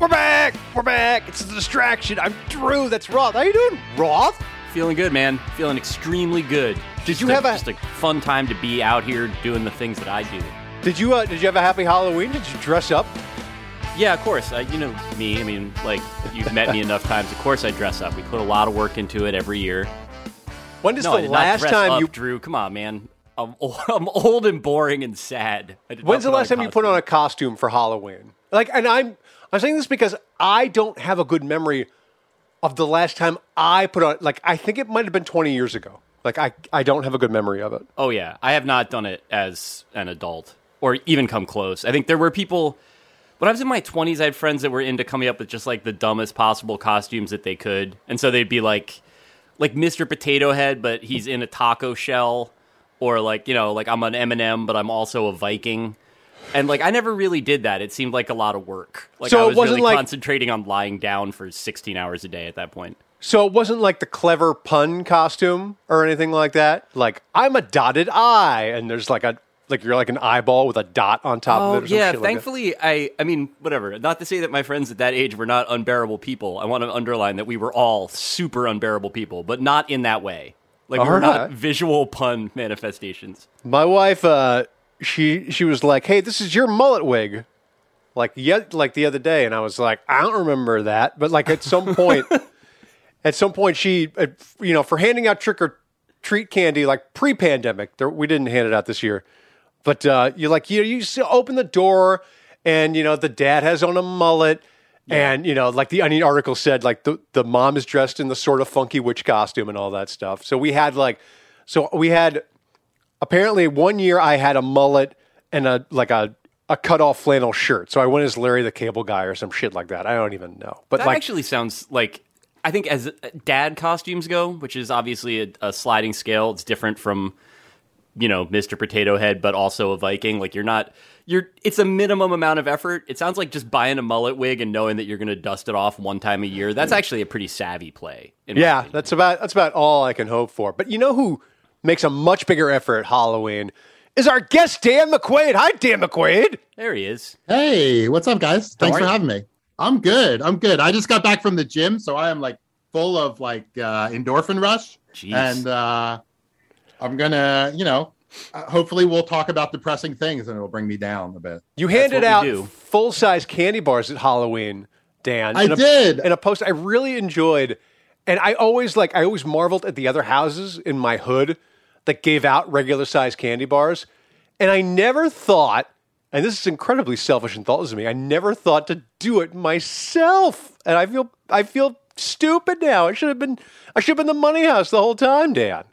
We're back. We're back. It's a distraction. I'm Drew. That's Roth. How you doing, Roth? Feeling good, man. Feeling extremely good. Did you Just have a- just a fun time to be out here doing the things that I do? Did you uh, did you have a happy Halloween? Did you dress up? Yeah, of course. I, you know me. I mean, like you've met me enough times. Of course, I dress up. We put a lot of work into it every year. When is No, the last time up, you? Drew? Come on, man. I'm old, I'm old and boring and sad. I did not When's the last a time you put on a costume for Halloween? Like, and I'm I'm saying this because I don't have a good memory of the last time I put on. Like, I think it might have been 20 years ago. Like, I I don't have a good memory of it. Oh yeah, I have not done it as an adult or even come close. I think there were people when I was in my 20s I had friends that were into coming up with just like the dumbest possible costumes that they could. And so they'd be like like Mr. Potato Head but he's in a taco shell or like, you know, like I'm an M&M but I'm also a Viking. And like I never really did that. It seemed like a lot of work. Like So I it was wasn't really like- concentrating on lying down for 16 hours a day at that point. So it wasn't like the clever pun costume or anything like that. Like I'm a dotted eye, and there's like a like you're like an eyeball with a dot on top of it. Or some Oh, yeah, shit like that. thankfully, I I mean, whatever. Not to say that my friends at that age were not unbearable people. I want to underline that we were all super unbearable people, but not in that way. Like we were Alright. not visual pun manifestations. My wife, uh, she she was like, "Hey, this is your mullet wig," like yet like the other day, and I was like, "I don't remember that," but like at some point, at some point, she, uh, you know, for handing out trick or treat candy, like pre-pandemic, there, we didn't hand it out this year, but uh, you like you know, you open the door, and you know the dad has on a mullet. And you know, like the Onion article said, like the, the mom is dressed in the sort of funky witch costume and all that stuff. So we had like, so we had apparently one year I had a mullet and a like a a cut off flannel shirt. So I went as Larry the Cable Guy or some shit like that. I don't even know. But That like actually sounds like I think as uh, dad costumes go, which is obviously a, a sliding scale. It's different from you know Mr. Potato Head, but also a Viking. Like you're not you're. It's a minimum amount of effort. It sounds like just buying a mullet wig and knowing that you're going to dust it off one time a year. That's actually a pretty savvy play. yeah, that's about that's about all I can hope for. But you know who makes a much bigger effort at Halloween is our guest Dan McQuade. Hi, Dan McQuade. there he is. Hey, what's up, guys? Thanks for you? having me. I'm good. I'm good. I just got back from the gym, so I am like full of like uh, endorphin rush, Jeez. and uh, I'm gonna, you know, uh, hopefully we'll talk about depressing things, and it'll bring me down a bit. You handed out full size candy bars at Halloween, Dan. I in a- did. in a post I really enjoyed, and I always like I always marveled at the other houses in my hood that gave out regular size candy bars, and I never thought, and this is incredibly selfish and thoughtless of me, I never thought to do it myself, and I feel I feel stupid now. I should have been I should have been the money house the whole time, Dan.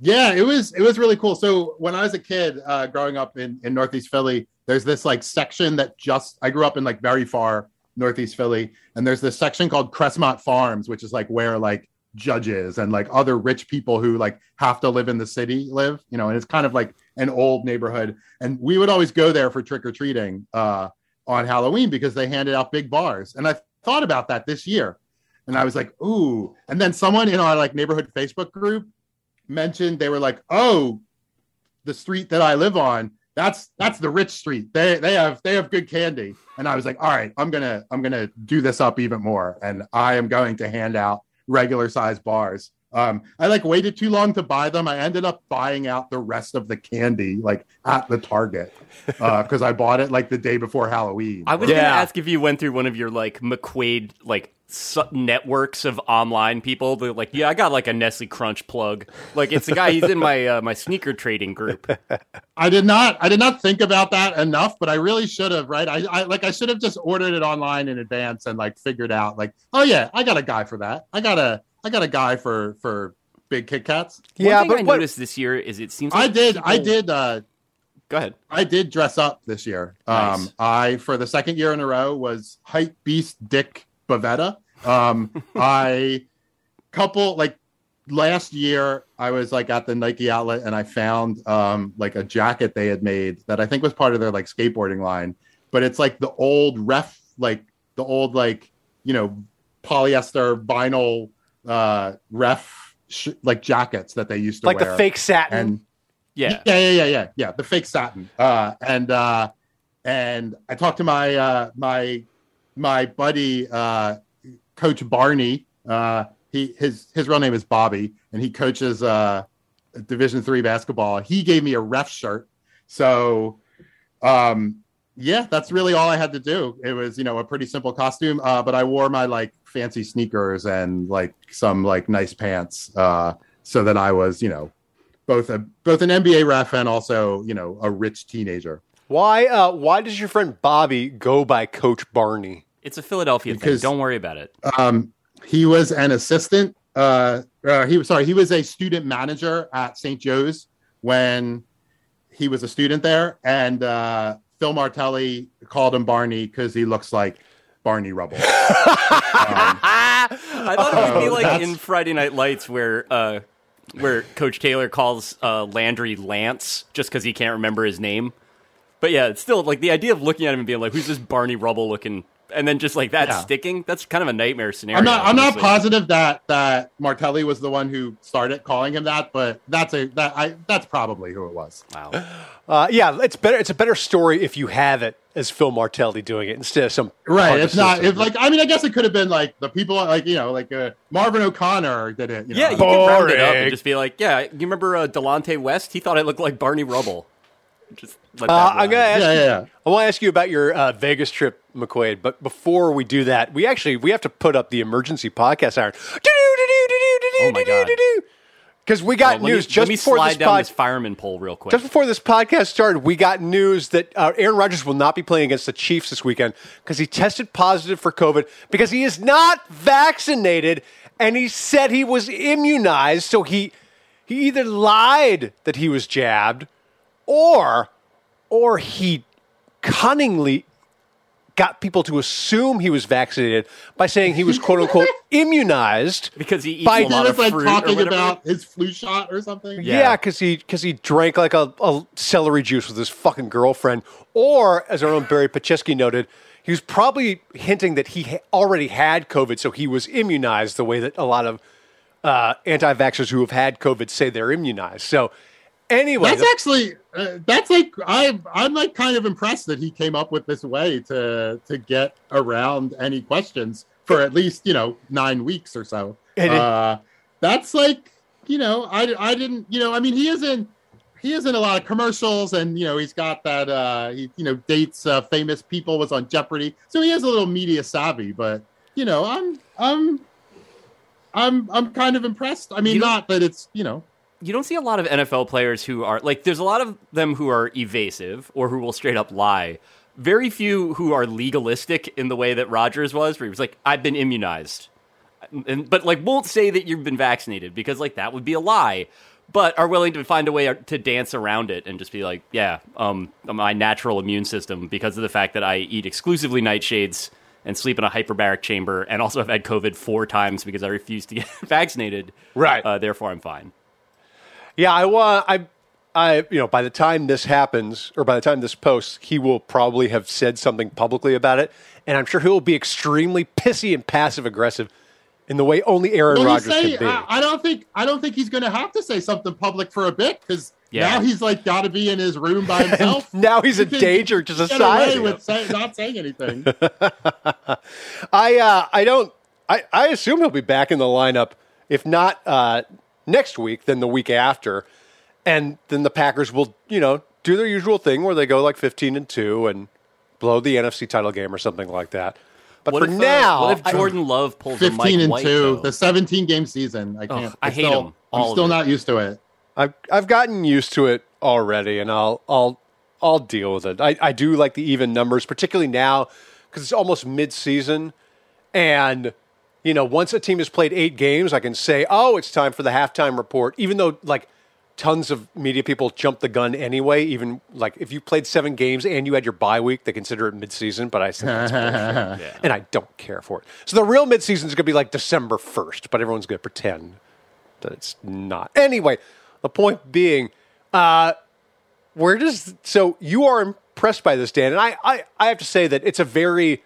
Yeah, it was it was really cool. So when I was a kid, uh, growing up in in Northeast Philly, there's this like section that just I grew up in like very far Northeast Philly, and there's this section called Crestmont Farms, which is like where like judges and like other rich people who like have to live in the city live, you know, and it's kind of like an old neighborhood. And we would always go there for trick or treating uh, on Halloween because they handed out big bars. And I thought about that this year, and I was like, ooh. And then someone in our like neighborhood Facebook group mentioned they were like, "Oh, the street that I live on, that's that's the rich street. They they have they have good candy." And I was like, "All right, I'm to I'm to do this up even more and I am going to hand out regular size bars." Um, I like waited too long to buy them. I ended up buying out the rest of the candy like at the Target because I bought it like the day before Halloween. I was Yeah. going to ask if you went through one of your like McQuade like su- networks of online people. They're like, yeah, I got like a Nestle Crunch plug. Like it's the guy. He's in my uh, my sneaker trading group. I did not. I did not think about that enough, but I really should have. Right? I, I like. I should have just ordered it online in advance and like figured out like, oh yeah, I got a guy for that. I got a. I got a guy for for big Kit Kats. Yeah, One thing but I what, noticed this year is it seems I like did. I did. uh Go ahead. I did dress up this year. Um, I for the second year in a row was hype beast Dick Bavetta. Um, I couple like last year I was like at the Nike outlet and I found um like a jacket they had made that I think was part of their like skateboarding line, but it's like the old ref like the old like you know polyester vinyl uh ref sh- like jackets that they used to like wear the fake satin. and Yeah. yeah, yeah, yeah, yeah, yeah. The fake satin. Uh, and uh, and I talked to my uh, my my buddy uh, Coach Barney. Uh, he his his real name is Bobby, and he coaches uh, Division three basketball. He gave me a ref shirt, so um, yeah, that's really all I had to do. It was you know a pretty simple costume, uh, but I wore my like fancy sneakers and like some like nice pants, uh, so that I was you know both a both an NBA ref and also you know a rich teenager. Why? Uh, why does your friend Bobby go by Coach Barney? It's a Philadelphia Because- thing. Don't worry about it. Um, he was an assistant. Uh, uh, he was sorry. He was a student manager at St. Joe's when he was a student there, and uh, Phil Martelli called him Barney because he looks like Barney Rubble. Um, I thought it would be Oh, like that's- in Friday Night Lights where uh, where Coach Taylor calls uh, Landry Lance just because he can't remember his name. But yeah, it's still like the idea of looking at him and being like, "Who's this Barney Rubble looking?" And then just like that Yeah. sticking. That's kind of a nightmare scenario. I'm not. I'm not positive that that Martelli was the one who started calling him that, but that's a that I that's probably who it was. Wow. Uh, yeah, it's better. It's a better story if you have it as Phil Martelli doing it instead of some Right. It's not. assistant. If like I mean, I guess it could have been like the people like you know like uh, Marvin O'Connor did it. You know? Yeah, you can round it up Boring. and just be like, "Yeah, you remember uh, Delonte West? He thought I looked like Barney Rubble." Just let that Uh, ride. I'm gonna ask yeah, you, yeah, yeah. I want to ask you about your uh, Vegas trip, McQuade. But before we do that, we actually we have to put up the emergency podcast iron. Oh my God. Because we got me- news let just me before slide this down pod- this fireman pole real quick. just before this podcast started, we got news that uh, Aaron Rodgers will not be playing against the Chiefs this weekend because he tested positive for COVID because he is not vaccinated and he said he was immunized. So he he either lied that he was jabbed or or he cunningly got people to assume he was vaccinated by saying he was quote unquote immunized because he eats By- a He lot of like fruit talking whatever. about his flu shot or something. Yeah. Yeah, because he because he drank like a, a celery juice with his fucking girlfriend, or as our own Barry Petchesky noted, he was probably hinting that he ha- already had COVID, so he was immunized the way that a lot of uh, anti-vaxxers who have had COVID say they're immunized. So anyway, That's actually uh, that's like I I'm like kind of impressed that he came up with this way to to get around any questions for at least you know nine weeks or so. Uh, that's like you know I I didn't you know I mean he is in he is in a lot of commercials and you know he's got that uh he you know dates uh, famous people was on Jeopardy so he has a little media savvy but you know I'm I'm I'm I'm kind of impressed. I mean You not that it's you know you don't see a lot of NFL players who are like there's a lot of them who are evasive or who will straight up lie. Very few who are legalistic in the way that Rodgers was, where he was like, "I've been immunized," and but like won't say that you've been vaccinated because like that would be a lie. But are willing to find a way to dance around it and just be like, "Yeah, um, my natural immune system because of the fact that I eat exclusively nightshades." And sleep in a hyperbaric chamber, and also have had COVID four times because I refused to get vaccinated. Right. Uh, therefore, I'm fine. Yeah, I want I. I, you know, by the time this happens, or by the time this posts, he will probably have said something publicly about it, and I'm sure he will be extremely pissy and passive aggressive in the way only Aaron Well, Rodgers he's can be. I, I don't think I don't think he's going to have to say something public for a bit because Yeah. now he's like got to be in his room by himself. now he's a He can danger to get society. away with say, not saying anything. I uh, I don't I, I assume he'll be back in the lineup. If not uh, next week, then the week after, and then the Packers will you know do their usual thing where they go like fifteen and two and blow the NFC title game or something like that. But What for if, uh, now, what if I- Jordan Love pulls a Mike Fifteen and White, two, though? the seventeen game season. I can't. I I'm hate still, him, all I'm still it. not used to it. I've I've gotten used to it already, and I'll I'll I'll deal with it. I, I do like the even numbers, particularly now because it's almost mid season, and you know once a team has played eight games, I can say, oh, it's time for the halftime report. Even though like tons of media people jump the gun anyway. Even like if you played seven games and you had your bye week, they consider it midseason. But I think that's bullshit, and I don't care for it. So the real midseason is going to be like December first, but everyone's going to pretend that it's not. Anyway, the point being, uh, where does so you are impressed by this, Dan? And I, I, I have to say that it's a very,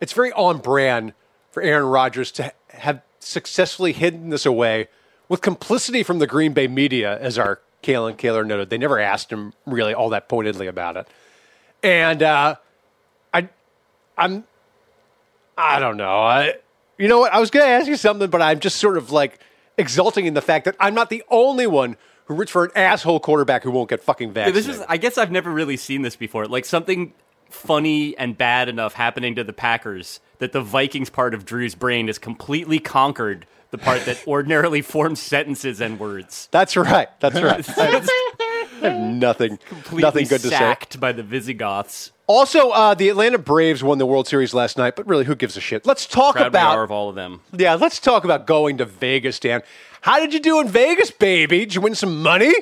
it's very on brand for Aaron Rodgers to have successfully hidden this away with complicity from the Green Bay media, as our Kalyn Kahler noted. They never asked him really all that pointedly about it, and uh, I, I'm I don't know. I, you know what? I was going to ask you something, but I'm just sort of like exulting in the fact that I'm not the only one who roots for an asshole quarterback who won't get fucking Yeah, vaccinated. this is. I guess I've never really seen this before. Like something funny and bad enough happening to the Packers that the Vikings part of Drew's brain has completely conquered the part that ordinarily forms sentences and words. That's right. That's right. I have, nothing, Completely nothing good to say. sacked by the Visigoths. Also, uh, the Atlanta Braves won the World Series last night, but really, who gives a shit? Let's talk Proud about of all of them. yeah. Let's talk about going to Vegas, Dan. How did you do in Vegas, baby? Did you win some money?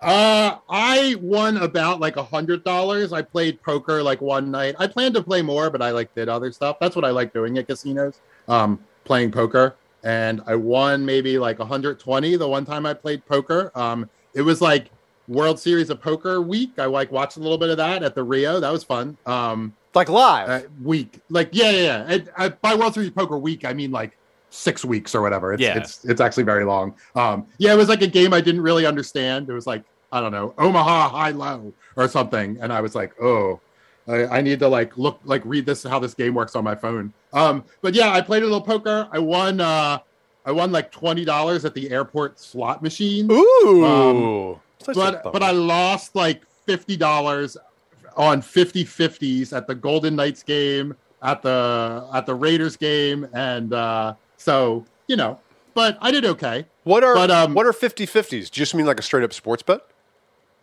Uh, I won about like a hundred dollars. I played poker like one night. I planned to play more, but I like did other stuff. That's what I like doing at casinos. Um, playing poker, and I won maybe like 120 the one time I played poker. Um, it was like World Series of Poker week. I like watched a little bit of that at the Rio. That was fun. Um, Like live? uh, week, like yeah, yeah. yeah. It, I, by World Series of Poker week, I mean like six weeks or whatever. It's, Yeah. it's it's actually very long. Um, yeah, it was like a game I didn't really understand. It was like I don't know Omaha High Low or something, and I was like, oh, I, I need to like look like read this how this game works on my phone. Um, but yeah, I played a little poker. I won. Uh, I won like twenty dollars at the airport slot machine Ooh. Nice but but I lost like fifty dollars on 50-50s at the Golden Knights game, at the at the Raiders game, and uh, so you know, but I did okay. what are but, um, what are 50-50s? Do you just mean like a straight up sports bet?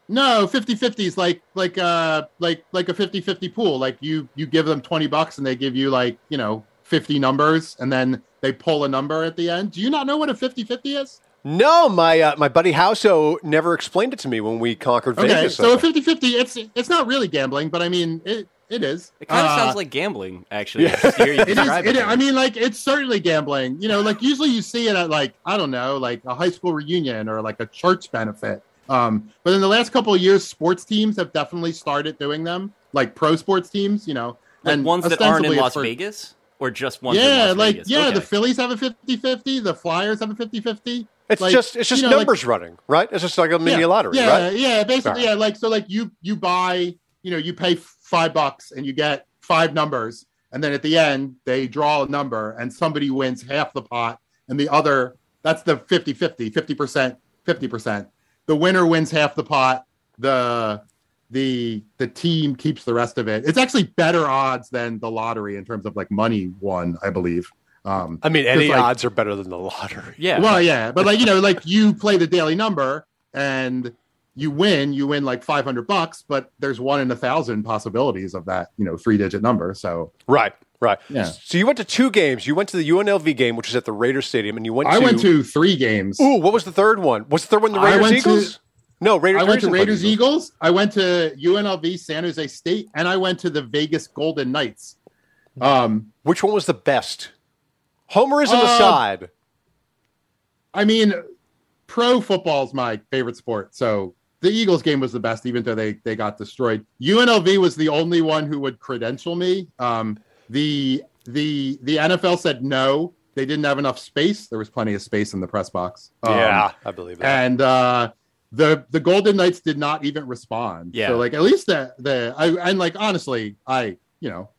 No, 50-50s like like uh like like a 50-50 pool. Like you you give them 20 bucks and they give you like, you know, 50 numbers and then they pull a number at the end. Do you not know what a 50-50 is? No, my uh, my buddy Houso never explained it to me when we conquered Okay, Vegas. so a 50-50 it's it's not really gambling, but I mean it it is. It kind of Uh, sounds like gambling, actually. Yeah. just to hear you It is. It, it. I mean, like it's certainly gambling. You know, like usually you see it at like I don't know, like a high school reunion or like a church benefit. Um, but in the last couple of years, sports teams have definitely started doing them, like pro sports teams. You know, like and ones that aren't in Las for- Vegas, or just ones. in Yeah, Las like Vegas? yeah, the Okay. Phillies have a 50-50, the Flyers have a 50-50. it's like, just it's just you know, like- numbers running, right? It's just like a mini yeah, lottery, yeah, right? Yeah, basically, Right. yeah. Like so, like you you buy, you know, you pay five bucks and you get five numbers, and then at the end they draw a number, and somebody wins half the pot, and the other that's the 50-50, 50 percent, fifty percent. The winner wins half the pot. The the the team keeps the rest of it. It's actually better odds than the lottery in terms of like money won, I believe. Um, I mean, any like- odds are better than the lottery. Yeah. well, yeah, but like you know, like you play the daily number and you win, you win like five hundred bucks, but there's one in a thousand possibilities of that, you know, three digit number. So Right, right. Yeah. So you went to two games. You went to the UNLV game, which was at the Raiders Stadium, and you went to I to went to three games. Ooh, what was the third one? Was the third one the Raiders went to- Eagles? no, Raiders. I went to Raiders Eagles. I went to UNLV San Jose State, and I went to the Vegas Golden Knights. Um, Which one was the best? Homerism Uh, aside, I mean, pro football is my favorite sport, so the Eagles game was the best, even though they they got destroyed. UNLV was the only one who would credential me. Um, the the the NFL said no, they didn't have enough space. There was plenty of space in the press box. Um, yeah, I believe that. and uh, the the Golden Knights did not even respond. Yeah. So like at least the the I and like honestly, I you know,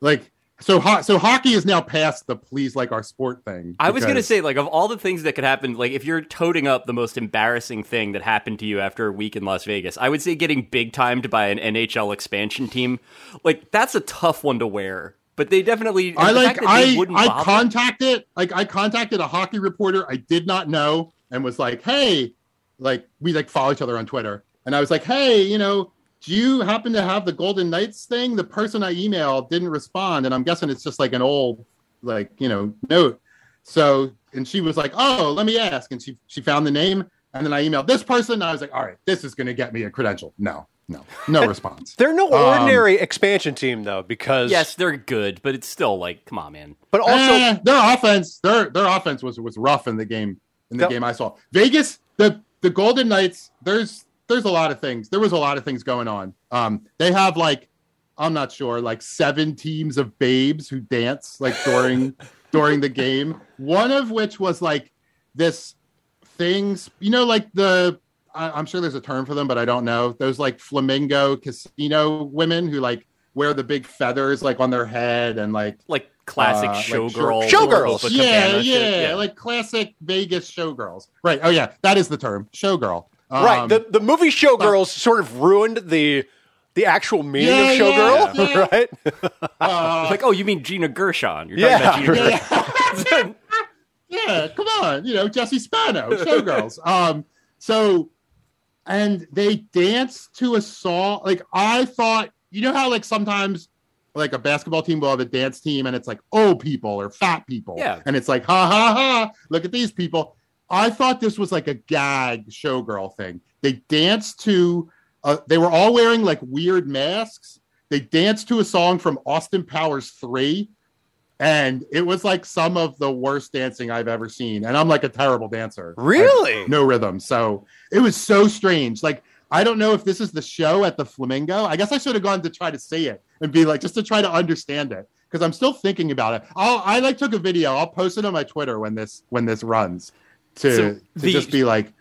like so ho- so hockey is now past the please like our sport thing. I was gonna say, like, of all the things that could happen, like, if you're toting up the most embarrassing thing that happened to you after a week in Las Vegas, I would say getting big timed by an NHL expansion team, like, that's a tough one to wear. But they definitely, I the like fact that they I I contacted like I contacted a hockey reporter I did not know and was like, hey, like we like follow each other on Twitter, and I was like, hey, you know, do you happen to have the Golden Knights thing? The person I emailed didn't respond, and I'm guessing it's just like an old like you know note. So and she was like, oh, let me ask, and she she found the name, and then I emailed this person. And I was like, all right, this is gonna get me a credential. No, no, no response. They're no um, ordinary expansion team though, because Yes, they're good, but it's still like, come on, man. but also Eh, their offense, their their offense was was rough in the game in the Yep. game I saw. Vegas, the the Golden Knights, there's there's a lot of things. There was a lot of things going on. Um, they have like I'm not sure, like seven teams of babes who dance like during during the game. One of which was like this things, you know, like the I, I'm sure there's a term for them, but I don't know. Those like flamingo casino women who like wear the big feathers like on their head and like like classic Uh, like showgirl, show- Showgirls. Yeah, yeah, yeah. like classic Vegas showgirls. Right. Oh yeah, that is the term, showgirl. Right. Um, The the movie Showgirls sort of ruined the the actual meaning Yeah, of showgirl, yeah, yeah. right? uh, like, oh, you mean Gina Gershon? You're Yeah, talking about Gina yeah, Gershon. yeah, come on, you know, Jesse Spano, showgirls. um, so and they dance to a song. Like I thought, you know how like sometimes like a basketball team will have a dance team and it's like old people or fat people. Yeah. And it's like, ha ha ha, look at these people. I thought this was like a gag showgirl thing. They danced to uh, they were all wearing like weird masks. They danced to a song from Austin Powers 3 and it was like some of the worst dancing I've ever seen. And I'm like a terrible dancer. Really? no rhythm. So it was so strange. Like I don't know if this is the show at the Flamingo. I guess I should have gone to try to see it and be like just to try to understand it because I'm still thinking about it. I'll I like took a video. I'll post it on my Twitter when this when this runs to So to the- just be like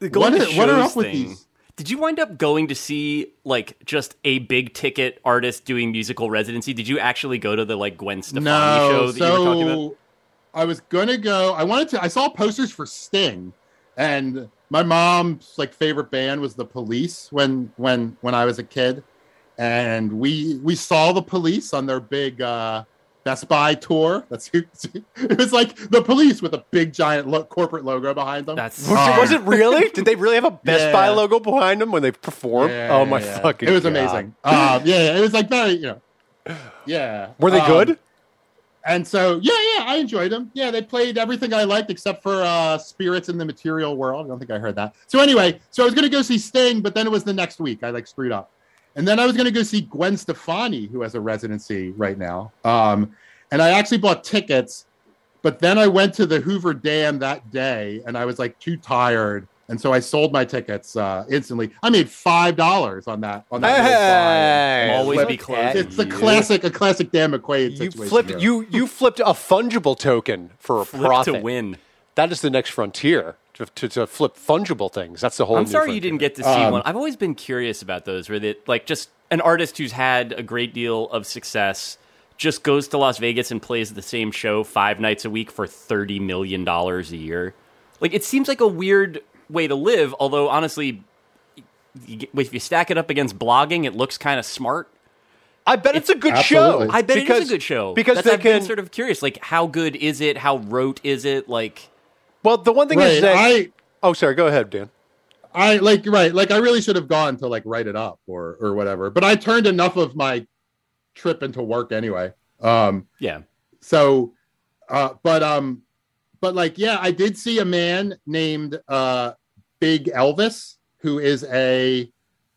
what are, what are up with thing- these? Did you wind up going to see like just a big ticket artist doing musical residency? Did you actually go to the like Gwen Stefani show No, that you were talking about? so I was gonna go. I wanted to. I saw posters for Sting, and my mom's like favorite band was the Police when when when I was a kid, and we we saw the Police on their big uh, Best Buy tour. That's it was like the Police with a big giant lo- corporate logo behind them. That's Was, it, Um, was it really? Did they really have a Best Yeah. Buy logo behind them when they performed? Yeah, oh my yeah, yeah. fucking! It was God. amazing. Um, yeah, yeah, it was like very you know, yeah. Were they Um, good? And so, yeah, yeah, I enjoyed them. Yeah, they played everything I liked except for uh, Spirits in the Material World. I don't think I heard that. So anyway, so I was going to go see Sting, but then it was the next week. I like screwed up. And then I was going to go see Gwen Stefani, who has a residency right now. Um, and I actually bought tickets, but then I went to the Hoover Dam that day, and I was like too tired, and so I sold my tickets uh, instantly. I made five dollars on that. On that. Hey, Always look be at close. It's the classic, a classic Dan McQuade You flipped here. you you flipped a fungible token for a flip profit. to win. That is the next frontier to, to, to flip fungible things. That's the whole. I'm sorry you didn't get to see Um, one. I've always been curious about those, where they like just an artist who's had a great deal of success just goes to Las Vegas and plays the same show five nights a week for thirty million dollars a year. Like it seems like a weird way to live. Although honestly, you get- if you stack it up against blogging, it looks kind of smart. I bet it's a good Absolutely. show. I bet it because, is a good show because That's, they I've been sort of curious, like how good is it? How rote is it? Like well, the one thing Right, is that. I, oh, sorry. Go ahead, Dan. I like right, like I really should have gone to like write it up or or whatever. But I turned enough of my trip into work anyway. Um, yeah, so, uh, but um, but like yeah, I did see a man named uh Big Elvis who is a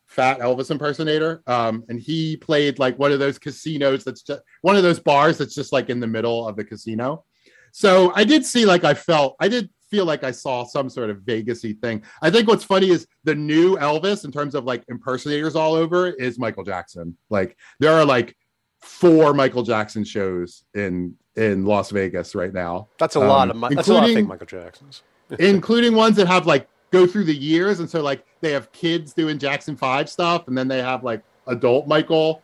fat Elvis impersonator. Um, and he played like one of those casinos that's just one of those bars that's just like in the middle of the casino. So I did see like I felt I did feel like I saw some sort of Vegasy thing. I think what's funny is the new Elvis in terms of like impersonators all over is Michael Jackson. Like there are like four Michael Jackson shows in in Las Vegas right now, That's a Um, lot of. Mi- That's a lot of fake Michael Jacksons. including ones that have like go through the years and so like they have kids doing Jackson 5 stuff and then they have like adult Michael.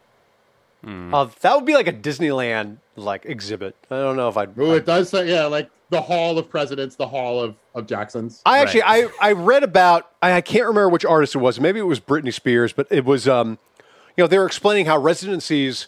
Hmm. Uh, that would be like a Disneyland like exhibit. I don't know if I'd. Oh, it does say yeah, like the Hall of Presidents, the Hall of of Jacksons. I actually I, I read about I, I can't remember which artist it was. Maybe it was Britney Spears, but it was um you know they were explaining how residencies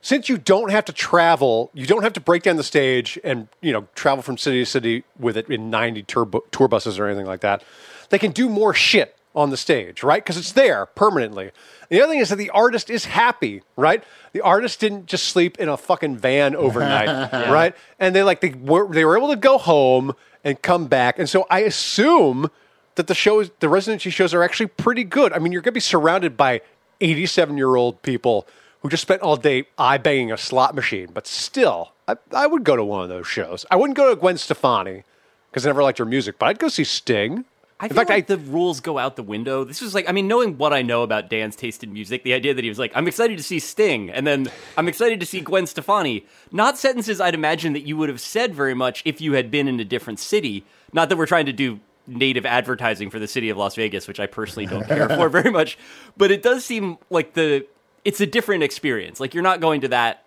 since you don't have to travel, you don't have to break down the stage and you know travel from city to city with it in 90 tour, tour buses or anything like that. They can do more shit on the stage, right? Because it's there permanently. The other thing is that the artist is happy, right? The artist didn't just sleep in a fucking van overnight, right? And they like they were they were able to go home and come back. And so I assume that the shows, the residency shows, are actually pretty good. I mean, you're going to be surrounded by 87 year old people who just spent all day eye banging a slot machine, but still, I, I would go to one of those shows. I wouldn't go to Gwen Stefani because I never liked her music, but I'd go see Sting. I In fact, like I the rules go out the window. This was like, I mean, knowing what I know about Dan's taste in music, the idea that he was like, I'm excited to see Sting, and then I'm excited to see Gwen Stefani. Not sentences I'd imagine that you would have said very much if you had been in a different city. Not that we're trying to do native advertising for the city of Las Vegas, which I personally don't care for very much, but it does seem like the it's a different experience. Like you're not going to that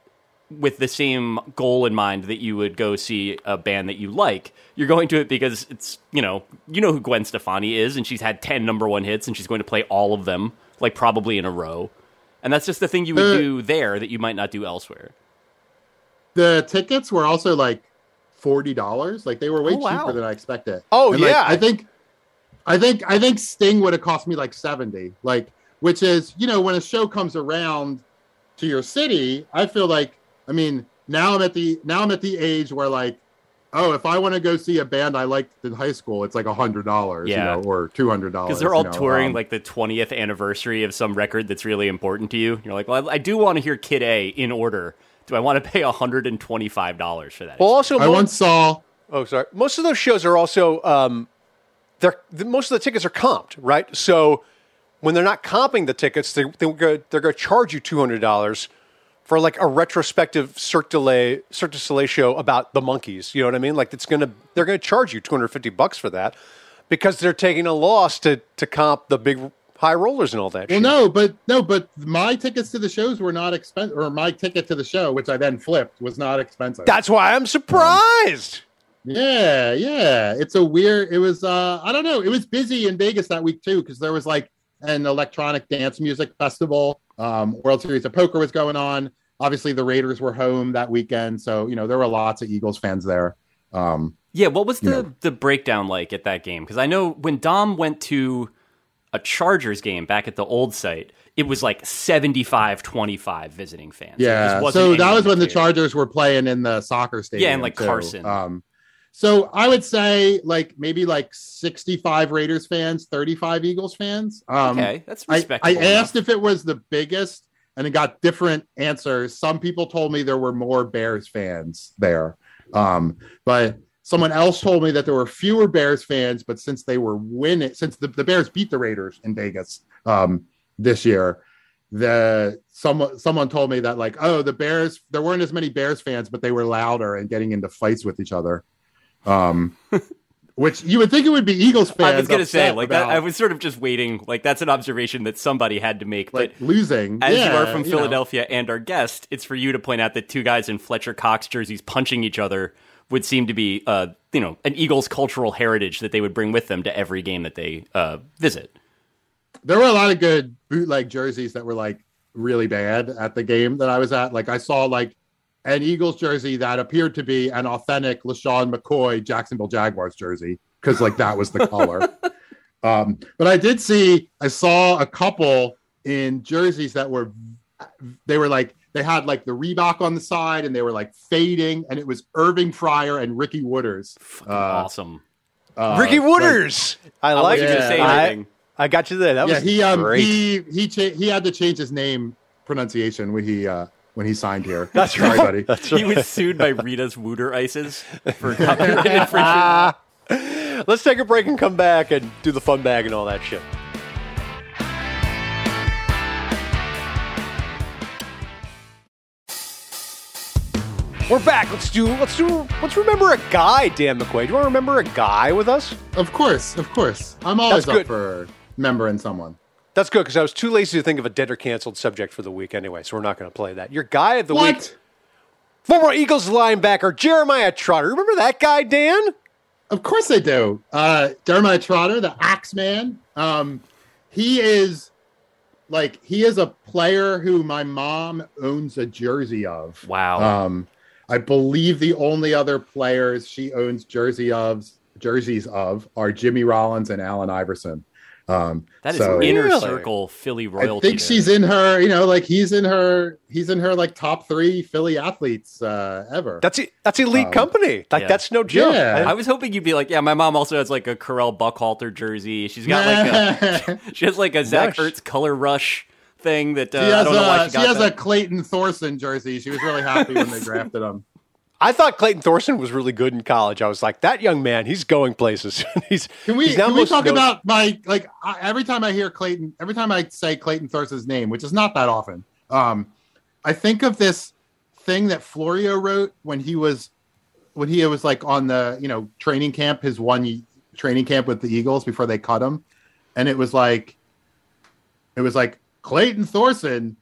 with the same goal in mind that you would go see a band that you like. You're going to it because it's, you know, you know who Gwen Stefani is and she's had 10 number 1 hits and she's going to play all of them like probably in a row. And that's just the thing you would Uh, do there that you might not do elsewhere. The tickets were also like forty dollars. Like they were way Oh, wow. cheaper than I expected. Oh, And, like, yeah. I think, I think, I think Sting would have cost me like seventy. Like, which is you know when a show comes around to your city, I feel like I mean now I'm at the now I'm at the age where like. Oh, if I want to go see a band I liked in high school, it's like a hundred dollars, Yeah. you know, or two hundred dollars. Because they're all you know, touring um, like the 20th anniversary of some record that's really important to you. You're like, well, I, I do want to hear Kid A in order. Do I want to pay $125 for that? Well, also, I mo- once saw oh, sorry. Most of those shows are also um, they're the, most of the tickets are comped, right? So when they're not comping the tickets, they, they're going to charge you two hundred dollars for like a retrospective Cirque du Soleil, Cirque du Soleil show about the monkeys. You know what I mean? Like it's gonna they're to charge you two hundred fifty bucks for that because they're taking a loss to to comp the big high rollers and all that. Well, shit. no, but no, but my tickets to the shows were not expensive, or my ticket to the show, which I then flipped, was not expensive. that's why I'm surprised. yeah, yeah. It's a weird. It was. uh I don't know. It was busy in Vegas that week too because there was like an electronic dance music festival. Um, World Series of Poker was going on. Obviously, the Raiders were home that weekend, so you know there were lots of Eagles fans there. Um, Yeah, what was the No. the breakdown like at that game? Because I know when Dom went to a Chargers game back at the old site, it was like 75-25 visiting fans. Yeah. So that was when the. Chargers were playing in the soccer stadium. Yeah, and, like, too. Carson. Um, so I would say like maybe like 65 Raiders fans, 35 Eagles fans. Um, Okay, that's I, I asked if it was the biggest and it got different answers. Some people told me there were more Bears fans there. Um, but someone else told me that there were fewer Bears fans, but since they were winning, since the, the Bears beat the Raiders in Vegas um, this year, the someone someone told me that like, oh, the Bears there weren't as many Bears fans, but they were louder and getting into fights with each other. Um, which you would think it would be Eagles fans. I was gonna say like that. I was sort of just waiting. Like that's an observation that somebody had to make. like but losing. as Yeah, you are from know. Philadelphia and our guest, it's for you to point out that two guys in Fletcher Cox jerseys punching each other would seem to be, uh, you know, an Eagles cultural heritage that they would bring with them to every game that they uh, visit. there were a lot of good bootleg jerseys that were like really bad at the game that I was at. Like I saw like an Eagles jersey that appeared to be an authentic LeSean McCoy Jacksonville Jaguars jersey because like that was the color. um, but I did see I saw a couple in jerseys that were they were like they had like the Reebok on the side and they were like fading and it was Irving Fryar and Ricky Wooders. Uh, awesome. Uh, Ricky Wooders. I I like wasn't it. gonna say I- anything. I got you there. That yeah, was he um great. he he cha- he had to change his name pronunciation when he uh when he signed here. That's Sorry, right. buddy. That's right. He was sued by Rita's Wooter Ices for copyright infringement. Let's take a break and come back and do the fun bag and all that shit. We're back. Let's do. Let's do. Let's remember a guy. Dan McQuade. Do you want to remember a guy with us? Of course, of course. I'm always good. up for remembering someone. That's good because I was too lazy to think of a dead or canceled subject for the week anyway. So we're not going to play that. Your guy of the week, former Eagles linebacker Jeremiah Trotter. Remember that guy, Dan? Of course I do. Uh Jeremiah Trotter, the Axeman. Um he is like he is a player who my mom owns a jersey of. Wow. Um, I believe the only other players she owns jersey of jerseys of are Jimmy Rollins and Allen Iverson. Um, that is so inner Really? circle Philly royalty. I think there. she's in her. You know, like he's in her. He's in her like top three Philly athletes uh, ever. That's e- that's elite Um, company. Like yeah. that's no joke. Yeah. I was hoping you'd be like, yeah, my mom also has like a Correll Buckhalter jersey. She's got like a she has like a Zach Nice. Ertz color rush thing that uh, she I has, don't know why a, she she got has a. Clayton Thorson jersey. She was really happy when they drafted him. I thought Clayton Thorson was really good in college. I was like, that young man, he's going places. he's Can we he's now can we talk no- about my like I, every time I hear Clayton, every time I say Clayton Thorson's name, which is not that often, um, I think of this thing that Florio wrote when he was when he was like on the you know training camp, his one training camp with the Eagles before they cut him, and it was like it was like Clayton Thorson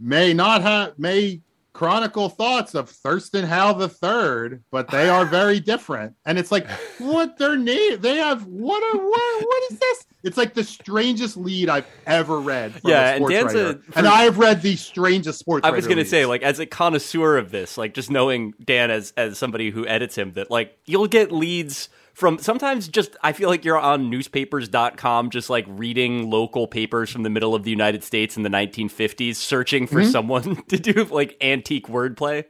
may not have may chronicle thoughts of Thurston Howell the third, but they are very different. And it's like, what their name? They have what? A, what? What is this? It's like the strangest lead I've ever read. From Yeah, a and Dan's a- writer. and I have read the strangest sports. I was gonna say, like, as a connoisseur of this, like, just knowing Dan as as somebody who edits him, that like you'll get leads from sometimes just I feel like you're on newspapers.com just like reading local papers from the middle of the United States in the 1950s, searching Mm-hmm. for someone to do like antique wordplay.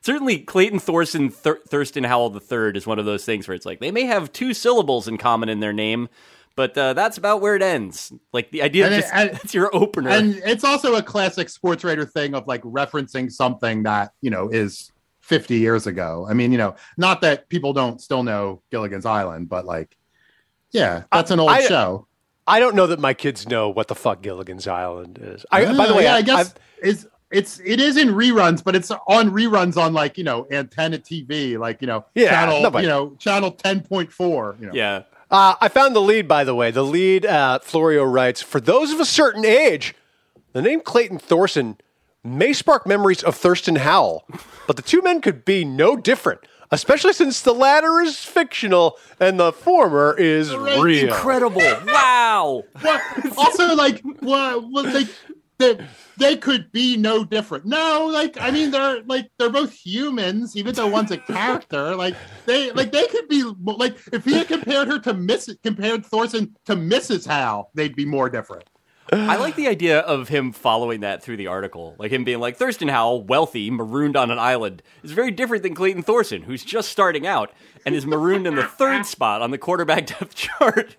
Certainly, Clayton Thorson Thur- Thurston Howell III is one of those things where it's like they may have two syllables in common in their name, but uh, that's about where it ends. Like the idea And of just and- that's your opener. and it's also a classic sports writer thing of like referencing something that you know is 50 years ago i mean you know not that people don't still know gilligan's island but like yeah that's an old I- show I don't know that my kids know what the fuck Gilligan's Island is. I, by the Oh, way, yeah, I, i guess I've- it's it is in reruns but it's on reruns on like you know antenna tv like you know Yeah, channel nobody- you know channel 10.4 you know yeah. Uh, I found the lead, by the way. The lead, uh, Florio writes, for those of a certain age, the name Clayton Thorson may spark memories of Thurston Howell, but the two men could be no different, especially since the latter is fictional and the former is Right, real. Incredible! wow. Well, also like what well, like they, they could be no different no like i mean they're like they're both humans even though one's a character like they like they could be like if he had compared her to miss compared thorson to mrs howe they'd be more different I like the idea of him following that through the article. Like him being like, Thurston Howell, wealthy, marooned on an island, is very different than Clayton Thorson, who's just starting out and is marooned in the third spot on the quarterback depth chart.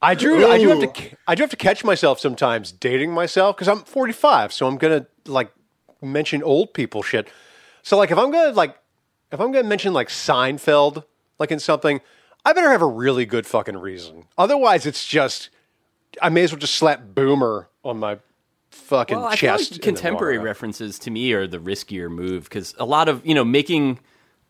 I do. I do have to. I do have to catch myself sometimes dating myself because I'm 45, so I'm gonna like mention old people shit. So like, if I'm gonna like, if I'm gonna mention like Seinfeld, like in something, I better have a really good fucking reason. Otherwise, it's just I may as well just slap Boomer on my fucking Well, I feel chest. like contemporary walk around. references to me are the riskier move because a lot of you know making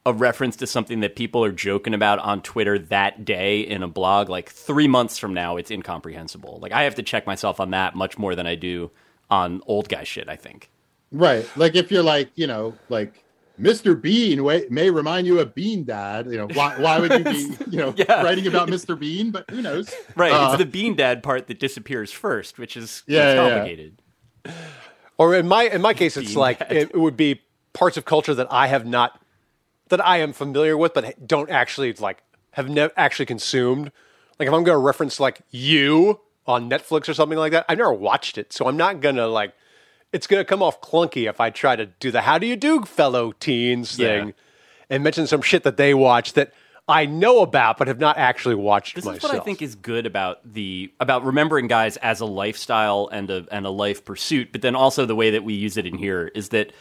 a reference to something that people are joking about on Twitter that day in a blog, like three months from now, it's incomprehensible. Like I have to check myself on that much more than I do on old guy shit. I think. right like if you're like you know like Mr. Bean wa- may remind you of Bean Dad. You know why? Why would you be, you know, Yeah. writing about Mr. Bean? But who knows? Right, Uh, it's the bean dad part that disappears first, which is Yeah, it's yeah, yeah. complicated. Or in my in my case, it's Being like it, it would be parts of culture that I have not that I am familiar with, but don't actually like have never actually consumed. Like if I'm going to reference like you on Netflix or something like that, I've never watched it, so I'm not gonna like. It's gonna come off clunky if I try to do the "How do you do, fellow teens" Yeah. thing and mention some shit that they watch that I know about but have not actually watched This myself. is what I think is good about the about remembering guys as a lifestyle and a and a life pursuit, but then also the way that we use it in here is that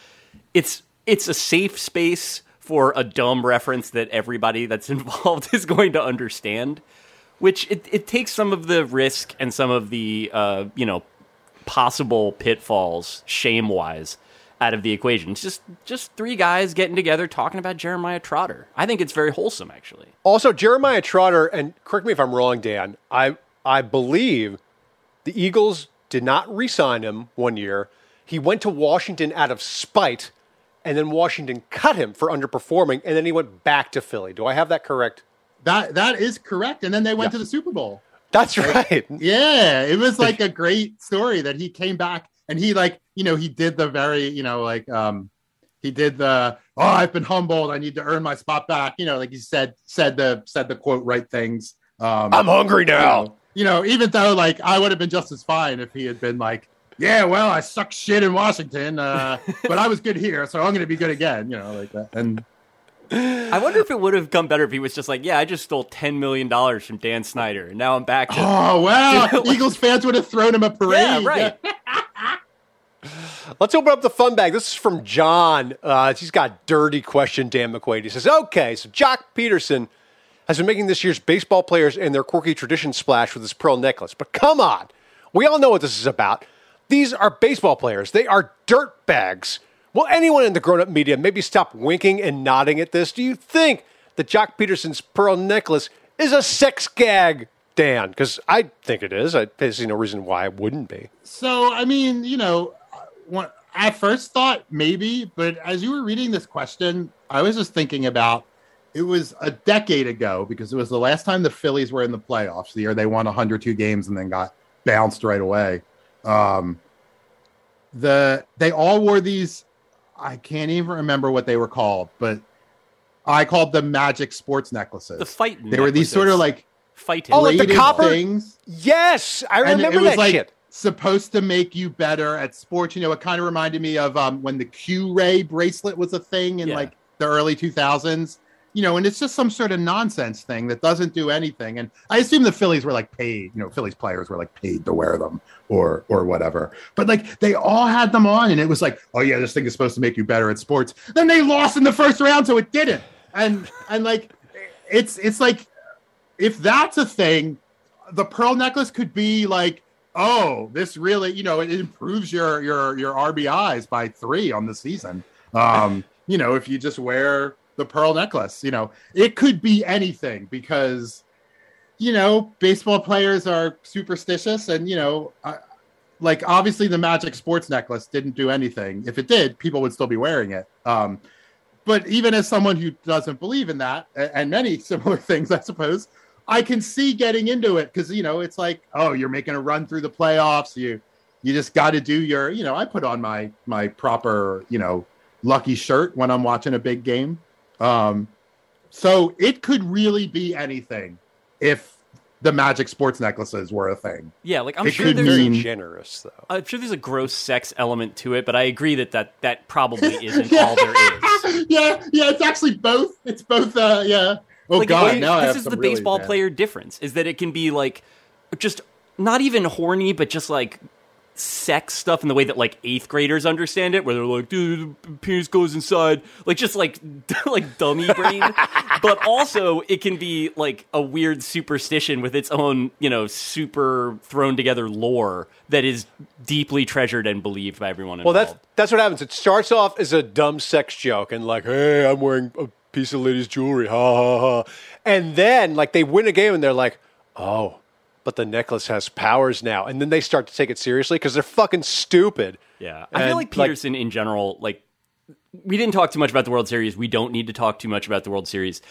it's it's a safe space for a dumb reference that everybody that's involved is going to understand, which it, it takes some of the risk and some of the uh, you know possible pitfalls shame wise out of the equation. It's just just three guys getting together talking about Jeremiah Trotter. I think it's very wholesome actually. Also, Jeremiah Trotter, and correct me if I'm wrong, Dan. I I believe the Eagles did not re-sign him one year. He went to Washington out of spite, and then Washington cut him for underperforming, and then he went back to Philly. Do I have that correct? That that is correct. And then they went Yeah. to the Super Bowl. That's right. Yeah, it was like a great story that he came back and he like, you know, he did the very, you know, like um he did the oh, I've been humbled, I need to earn my spot back, you know, like he said said the said the quote right things. Um I'm hungry you now. know, you know, even though like I would have been just as fine if he had been like, yeah, well, I suck shit in Washington, uh, but I was good here, so I'm going to be good again, you know, like that. And I wonder if it would have come better if he was just like, yeah, I just stole ten million dollars from Dan Snyder, and now I'm back to oh wow, Dude, like- Eagles fans would have thrown him a parade. yeah, right. Let's open up the fun bag. This is from John. Uh, he's got a dirty question, Dan McQuade. He says, okay, so Joc Pederson has been making this year's baseball players and their quirky tradition splash with his pearl necklace. But come on. We all know what this is about. These are baseball players. They are dirt bags. Will anyone in the grown up media maybe stop winking and nodding at this? Do you think that Joc Pederson's pearl necklace is a sex gag? Dan? Because I think it is. I, I see no reason why it wouldn't be. So, I mean, you know, when, at first thought maybe, but as you were reading this question, I was just thinking about it was a decade ago because it was the last time the Phillies were in the playoffs, the year they won 102 games and then got bounced right away. Um, the they all wore these. I can't even remember what they were called, but I called them magic sports necklaces. The fight. They were these sort of like fight. Oh, like the copper- things. Yes, I And remember it was that like shit. supposed to make you better at sports. You know, it kind of reminded me of um, when the Q Ray bracelet was a thing in Yeah. like the early 2000s. You know, and it's just some sort of nonsense thing that doesn't do anything. And I assume the Phillies were like paid. You know, Phillies players were like paid to wear them or or whatever. But like they all had them on, and it was like, oh yeah, this thing is supposed to make you better at sports. Then they lost in the first round, so it didn't. And and like it's it's like if that's a thing, the pearl necklace could be like, oh, this really, you know, it improves your your your RBIs by three on the season. Um, you know, if you just wear the pearl necklace, you know, it could be anything because, you know, baseball players are superstitious, and you know, I, like obviously the Magic Sports necklace didn't do anything. If it did, people would still be wearing it. Um, but even as someone who doesn't believe in that and many similar things, I suppose, I can see getting into it because you know it's like, oh, you're making a run through the playoffs. You you just got to do your, you know, I put on my my proper, you know, lucky shirt when I'm watching a big game. Um, so it could really be anything if the Magic Sports necklaces were a thing. Yeah, like I'm It sure could there's. mean- generous, though. I'm sure there's a gross sex element to it, but I agree that that, that probably isn't all there is. yeah, yeah, it's actually both. It's both. Uh, yeah. Oh like, God, it- now I this have is the really baseball bad- player difference is that it can be like just not even horny but just like sex stuff in the way that like eighth graders understand it where they're like dude the penis goes inside like just like like dummy brain but also it can be like a weird superstition with its own you know super thrown together lore that is deeply treasured and believed by everyone Well, involved. that's that's what happens. It starts off as a dumb sex joke and like, hey, I'm wearing a piece of lady's jewelry, ha ha ha. And then like they win a game and they're like, oh, but the necklace has powers now. And then they start to take it seriously because they're fucking stupid. Yeah, I And, feel like like- Pederson in general, like we didn't talk too much about the World Series. We don't need to talk too much about the World Series.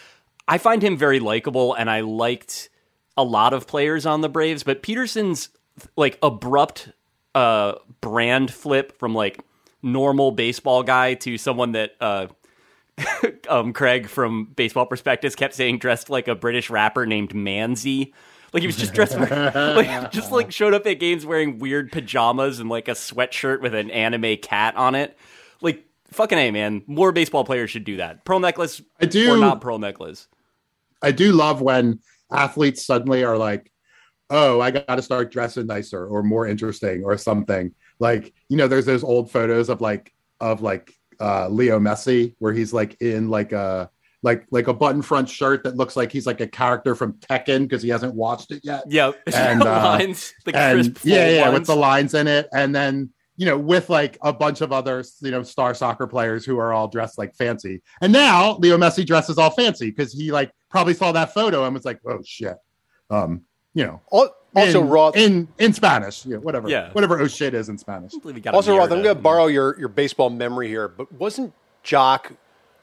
I find him very likable, and I liked a lot of players on the Braves, but Pederson's like abrupt uh, brand flip from like normal baseball guy to someone that uh, um, Craig from Baseball Prospectus kept saying dressed like a British rapper named Manzi. Like he was just dressed like just like showed up at games wearing weird pajamas and like a sweatshirt with an anime cat on it. Like fucking a man, more baseball players should do that. Pearl necklace I do- or not pearl necklace. I do love when athletes suddenly are like, "Oh, I got to start dressing nicer or more interesting or something." Like, you know, there's those old photos of like of like uh, Leo Messi where he's like in like a like like a button front shirt that looks like he's like a character from Tekken because he hasn't watched it yet. Yeah, And, the uh, lines, the and crisp, yeah, yeah, lines. with the lines in it, and then you know, with like a bunch of other you know star soccer players who are all dressed like fancy. And now Leo Messi dresses all fancy because he like probably saw that photo and was like, oh shit, um, you know. Al- Also, in, Roth. in in Spanish, yeah, whatever, Yeah. whatever oh shit is in Spanish. I believe he got a Also, Roth, I'm going to borrow your, your baseball memory here, but wasn't Joc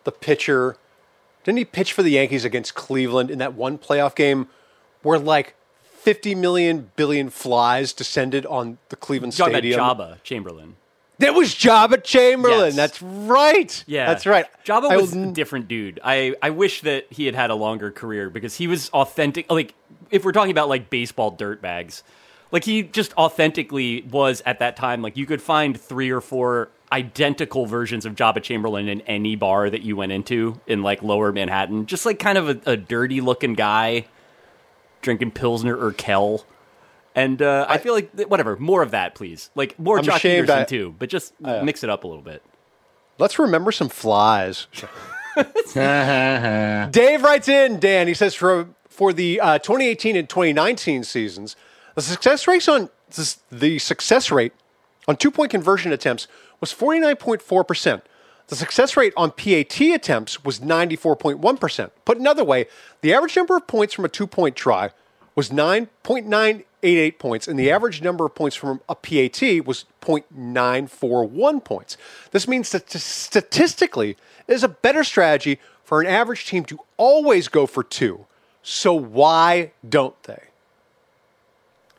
the pitcher? Didn't he pitch for the Yankees against Cleveland in that one playoff game where like 50 million billion flies descended on the Cleveland Stadium? about Joba Chamberlain. That was Joba Chamberlain. Yes. That's right. Yeah, That's right. Joba I was will- a different dude. I I wish that he had had a longer career because he was authentic. Like if we're talking about like baseball dirtbags, like he just authentically was at that time. Like you could find three or four identical versions of Joba Chamberlain in any bar that you went into in like Lower Manhattan. Just like kind of a, a dirty looking guy drinking pilsner or Kel. And uh, I, feel like whatever, more of that, please. Like more I'm Joc Pederson I- too, but just mix it up a little bit. Let's remember some flies. Dave writes in, Dan, he says for for the uh, 2018 and 2019 seasons, the success rate on the success rate on two point conversion attempts was 49.4%. The success rate on PAT attempts was 94.1%. Put another way, the average number of points from a two point try was 9.988 points, and the average number of points from a PAT was 0.941 points. This means that statistically, it is a better strategy for an average team to always go for two. So why don't they?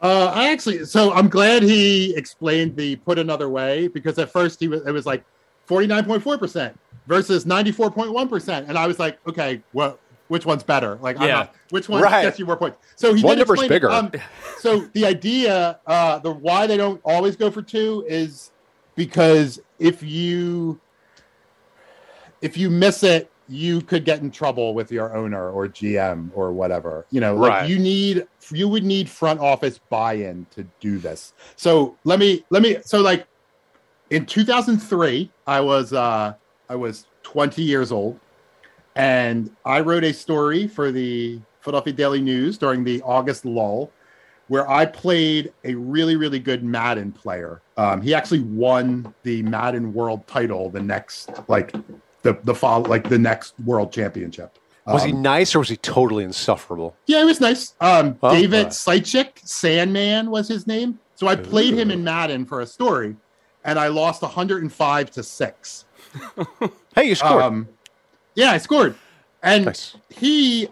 Uh, I actually, so I'm glad he explained the put another way because at first he was, it was like 49.4% versus 94.1%. And I was like, okay, well, which one's better? Like, yeah. Not, which one right. gets you more points? So he one number's bigger. Um, so the idea, uh, the why they don't always go for two is because if you if you miss it, you could get in trouble with your owner or GM or whatever. You know, like Right. you need you would need front office buy-in to do this. So let me let me so like in 2003, I was uh I was 20 years old and I wrote a story for the Philadelphia Daily News during the August lull where I played a really, really good Madden player. Um, he actually won the Madden World title the next, like the the fall, like the next World Championship. Was he Um, nice or was he totally insufferable? Yeah, he was nice. Um, Oh, David uh. Seichik, Sandman was his name. So I played him in Madden for a story, and I lost 105 to six. Hey, you scored. Um, yeah, I scored, and Nice. he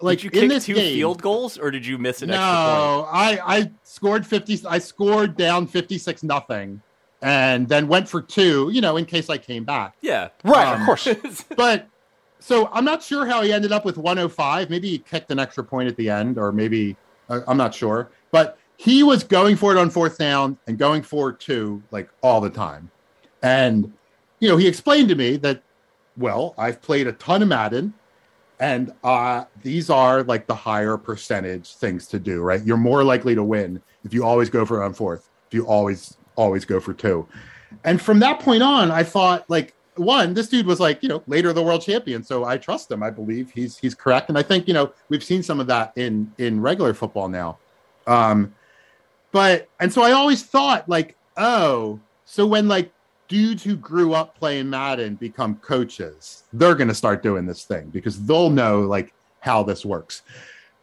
like did you in kick this two game. field goals, or did you miss an extra point? No, I I scored 50 I scored down 56 nothing and then went for two, you know, in case I came back. Yeah, right, um, of course. But so I'm not sure how he ended up with 105. Maybe he kicked an extra point at the end or maybe uh, I'm not sure. But he was going for it on fourth down and going for two like all the time. And you know, he explained to me that well, I've played a ton of Madden and uh, these are like the higher percentage things to do, right? You're more likely to win if you always go for it on fourth, if you always, always go for two. And from that point on, I thought like one, this dude was like, you know, later the world champion. So I trust him. I believe he's he's correct. And I think, you know, we've seen some of that in in regular football now. Um, but and so I always thought like, oh, so when like dudes who grew up playing Madden become coaches, they're going to start doing this thing because they'll know like how this works.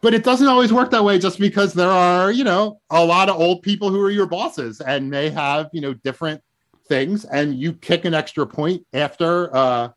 But it doesn't always work that way just because there are, you know, a lot of old people who are your bosses and they have, you know, different things and you kick an extra point after uh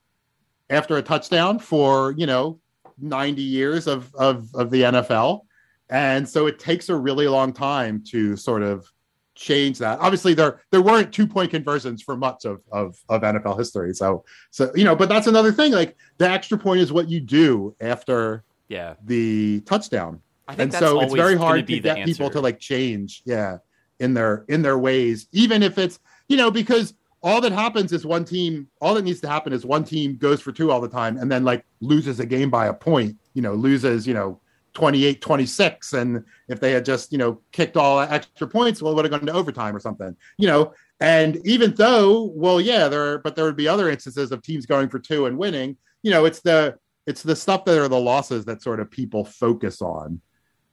after a touchdown for, you know, 90 years of of of the NFL. And so it takes a really long time to sort of change that. Obviously, there there weren't two point conversions for much of, of of NFL history. So so you know, but that's another thing. Like the extra point is what you do after yeah. the touchdown, I think and so it's very hard to get people to like change. Yeah, in their in their ways, even if it's you know because all that happens is one team. All that needs to happen is one team goes for two all the time, and then like loses a game by a point. You know, loses you know 28 26 and if they had just you know kicked all extra points well it would have gone to overtime or something you know and even though well yeah there but there would be other instances of teams going for two and winning you know it's the it's the stuff that are the losses that sort of people focus on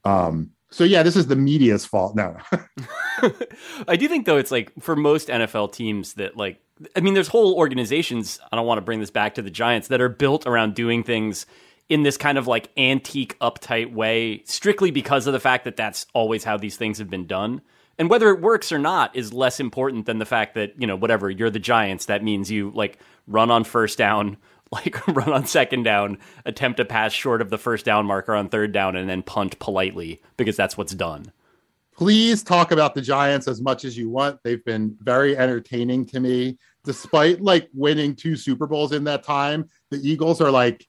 um so yeah this is the media's fault no I do think though it's like for most NFL teams that like I mean there's whole organizations I don't want to bring this back to the Giants that are built around doing things in this kind of like antique uptight way strictly because of the fact that that's always how these things have been done. And whether it works or not is less important than the fact that, you know, whatever, you're the Giants, that means you like run on first down, like run on second down, attempt to pass short of the first down marker on third down and then punt politely because that's what's done. please talk about the Giants as much as you want. They've been very entertaining to me, despite like winning two Super Bowls in that time. The Eagles are like,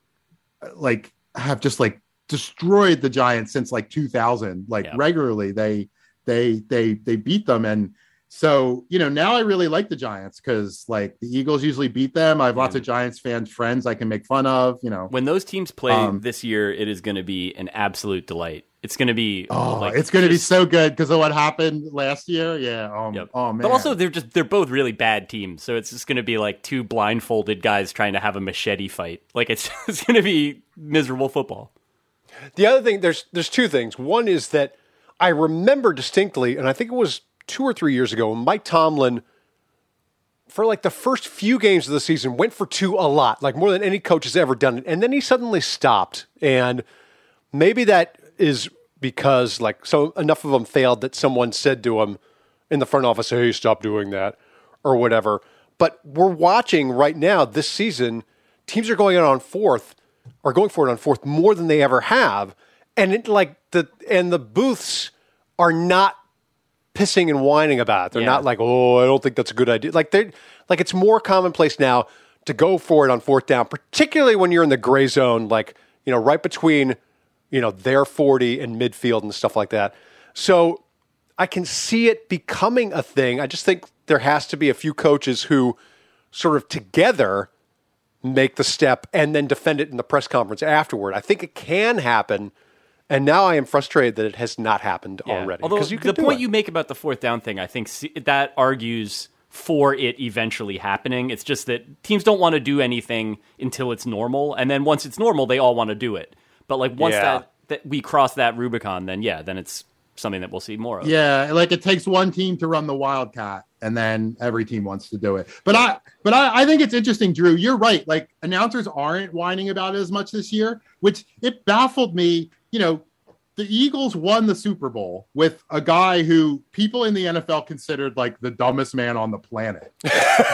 like have just like destroyed the Giants since like 2000. Like Yeah. regularly, they they they they beat them, and so you know now I really like the Giants because like the Eagles usually beat them. I have lots Yeah. of Giants fans friends I can make fun of. You know, When those teams play Um, this year, it is going to be an absolute delight. It's going to be oh, like, it's going to be so good because of what happened last year. Yeah. Oh, Yep. oh man. But also, they're just they're both really bad teams, so it's just going to be like two blindfolded guys trying to have a machete fight. Like it's it's going to be miserable football. The other thing, there's there's two things. One is that I remember distinctly, and I think it was two or three years ago, Mike Tomlin, for like the first few games of the season, went for two a lot, like more than any coach has ever done. And then he suddenly stopped. And maybe that is because like so enough of them failed that someone said to him in the front office, "Hey, stop doing that," or whatever. But we're watching right now this season. Teams are going out on fourth, are going for it on fourth more than they ever have, and it like the and the booths are not pissing and whining about it. They're Yeah. not like, "Oh, I don't think that's a good idea." Like they like it's more commonplace now to go for it on fourth down, particularly when you're in the gray zone, like you know, right between you know their 40 and midfield and stuff like that. So I can see it becoming a thing. I just think there has to be a few coaches who sort of together make the step and then defend it in the press conference afterward. I think it can happen. And now I am frustrated that it has not happened Yeah. already. Although 'Cause you the point it. you make about the fourth down thing, I think that argues for it eventually happening. It's just that teams don't want to do anything until it's normal, and then once it's normal, they all want to do it. But like once Yeah. that, that we cross that Rubicon, then yeah, then it's something that we'll see more of. Yeah, like it takes one team to run the Wildcat, and then every team wants to do it. But I, but I, I think it's interesting, Drew. You're right. Like announcers aren't whining about it as much this year, which it baffled me. You know, the Eagles won the Super Bowl with a guy who people in the NFL considered like the dumbest man on the planet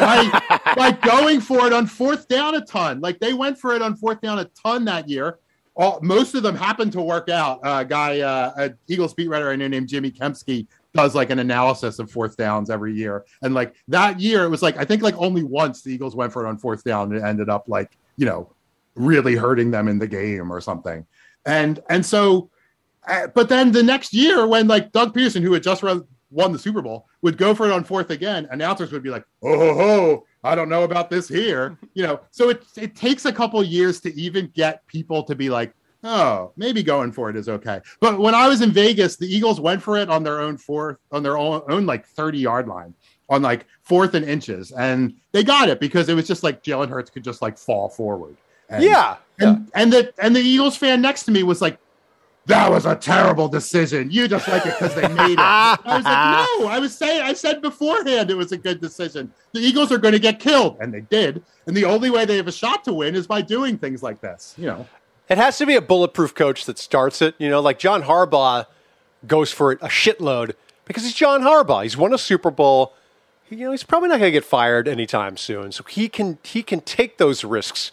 by, by going for it on fourth down a ton. Like they went for it on fourth down a ton that year. All, most of them happened to work out. A guy, uh, an Eagles beat writer I know named Jimmy Kempski, does like an analysis of fourth downs every year. And like that year, it was like I think like only once the Eagles went for it on fourth down and it ended up like you know really hurting them in the game or something. And and so, uh, but then the next year when like Doug Pederson, who had just run, won the Super Bowl, would go for it on fourth again, announcers would be like, "Oh ho ho, I don't know about this here," you know. So it it takes a couple years to even get people to be like, "Oh, maybe going for it is okay." But when I was in Vegas, the Eagles went for it on their own fourth, on their own, own like thirty yard line. On like fourth and inches, and they got it because it was just like Jalen Hurts could just like fall forward. And, yeah. And and the and the Eagles fan next to me was like, "That was a terrible decision. You just like it because they made it." I was like, "No, I was saying I said beforehand it was a good decision. The Eagles are going to get killed, and they did. And the only way they have a shot to win is by doing things like this. You know, It has to be a bulletproof coach that starts it. You know, like John Harbaugh goes for it a shitload because he's John Harbaugh. He's won a Super Bowl. You know, he's probably not going to get fired anytime soon, so he can he can take those risks.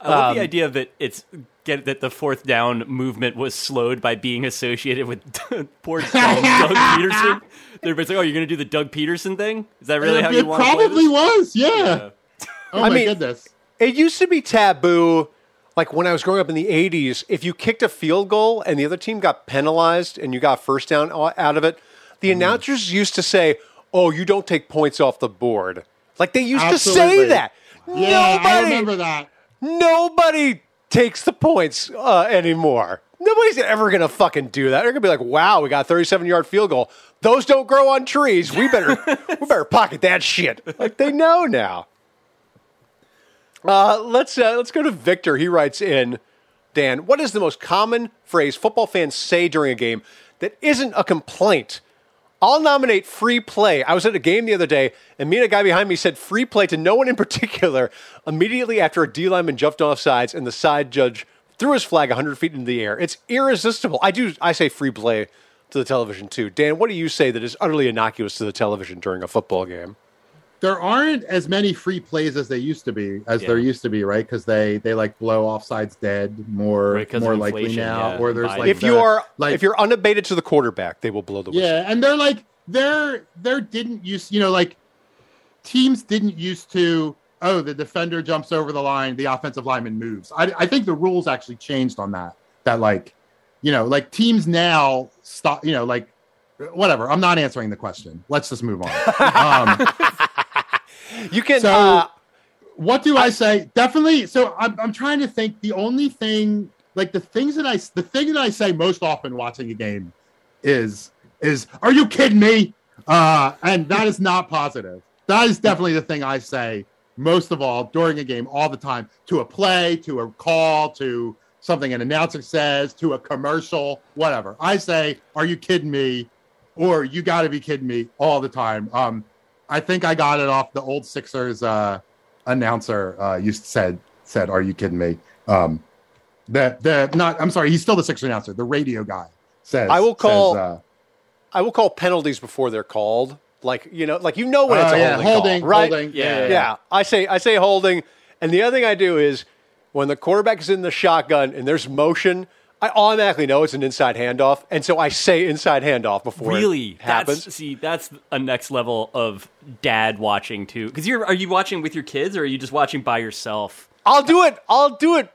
I love Um, the idea that it's get that the fourth down movement was slowed by being associated with poor Doug Pederson. Everybody's like, "Oh, you're going to do the Doug Pederson thing? Is that really how it you want to play probably this?" was. Yeah. Yeah. Oh I my mean- goodness. It used to be taboo, like when I was growing up in the '80s. If you kicked a field goal and the other team got penalized and you got first down out of it, the announcers used to say, "Oh, you don't take points off the board." Like they used to say that. Yeah, I remember that. Nobody takes the points uh, anymore. Nobody's ever gonna fucking do that. They're gonna be like, "Wow, we got a 37 yard field goal. Those don't grow on trees. We better, we better pocket that shit." Like they know now. Uh, let's uh, let's go to Victor. He writes in, Dan, what is the most common phrase football fans say during a game that isn't a complaint? I'll nominate free play. I was at a game the other day, and me and a guy behind me said free play to no one in particular immediately after a D lineman jumped off sides and the side judge threw his flag 100 feet into the air. It's irresistible. I do. I say free play to the television too. Dan, what do you say that is utterly innocuous to the television during a football game? There aren't as many free plays as they used to be, as Yeah. there used to be, right? Because they they like blow offsides dead more Right, 'cause more likely now, yeah, or there's like if the- you are like if you're unabated to the quarterback, they will blow the whistle. yeah, and they're like they're they're didn't use you know like teams didn't used to oh the defender jumps over the line, the offensive lineman moves. I I think the rules actually changed on that. That like you know like teams now stop you know like whatever. I'm not answering the question. Let's just move on. um, You can. So- uh, what do I, say? Definitely. So I'm, I'm trying to think. The only thing, like the things that I, the thing that I say most often watching a game, is is Are you kidding me? Uh, and that is not positive. That is definitely the thing I say most of all during a game, all the time, to a play, to a call, to something an announcer says, to a commercial, whatever. I say, "Are you kidding me?" or "You got to be kidding me" all the time. Um, I think I got it off the old Sixers uh, announcer. Uh, used said said, "Are you kidding me?" Um, the the not. I'm sorry. He's still the Sixers announcer. The radio guy says I will call- says, uh, I will call penalties before they're called. Like you know, like you know when it's oh, a yeah, holding, holding, call, right? holding, Yeah, yeah, Yeah, I say I say holding, and the other thing I do is when the quarterback is in the shotgun and there's motion, I automatically know it's an inside handoff, and so I say inside handoff before Really? it happens. That's see, that's a next level of dad watching too. Because you're are you watching with your kids or are you just watching by yourself? I'll do it. I'll do it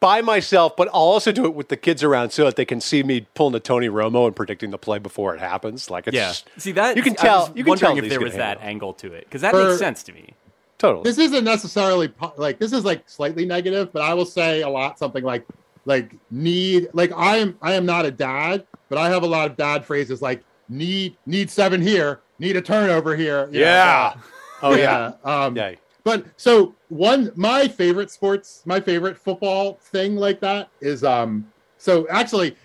by myself, but I'll also do it with the kids around so that they can see me pulling a Tony Romo and predicting the play before it happens. Like it's just- See that you can I tell. was You can wondering tell if there was that handled. angle to it because that For- makes sense to me. totally. this isn't necessarily like this is like slightly negative, but I will say a lot something like like need like I am I am not a dad, but I have a lot of dad phrases like need need seven here, need a turnover here. you know, yeah. Oh yeah. yeah. Um, Yeah. But so one, my favorite sports, my favorite football thing like that is um. So actually,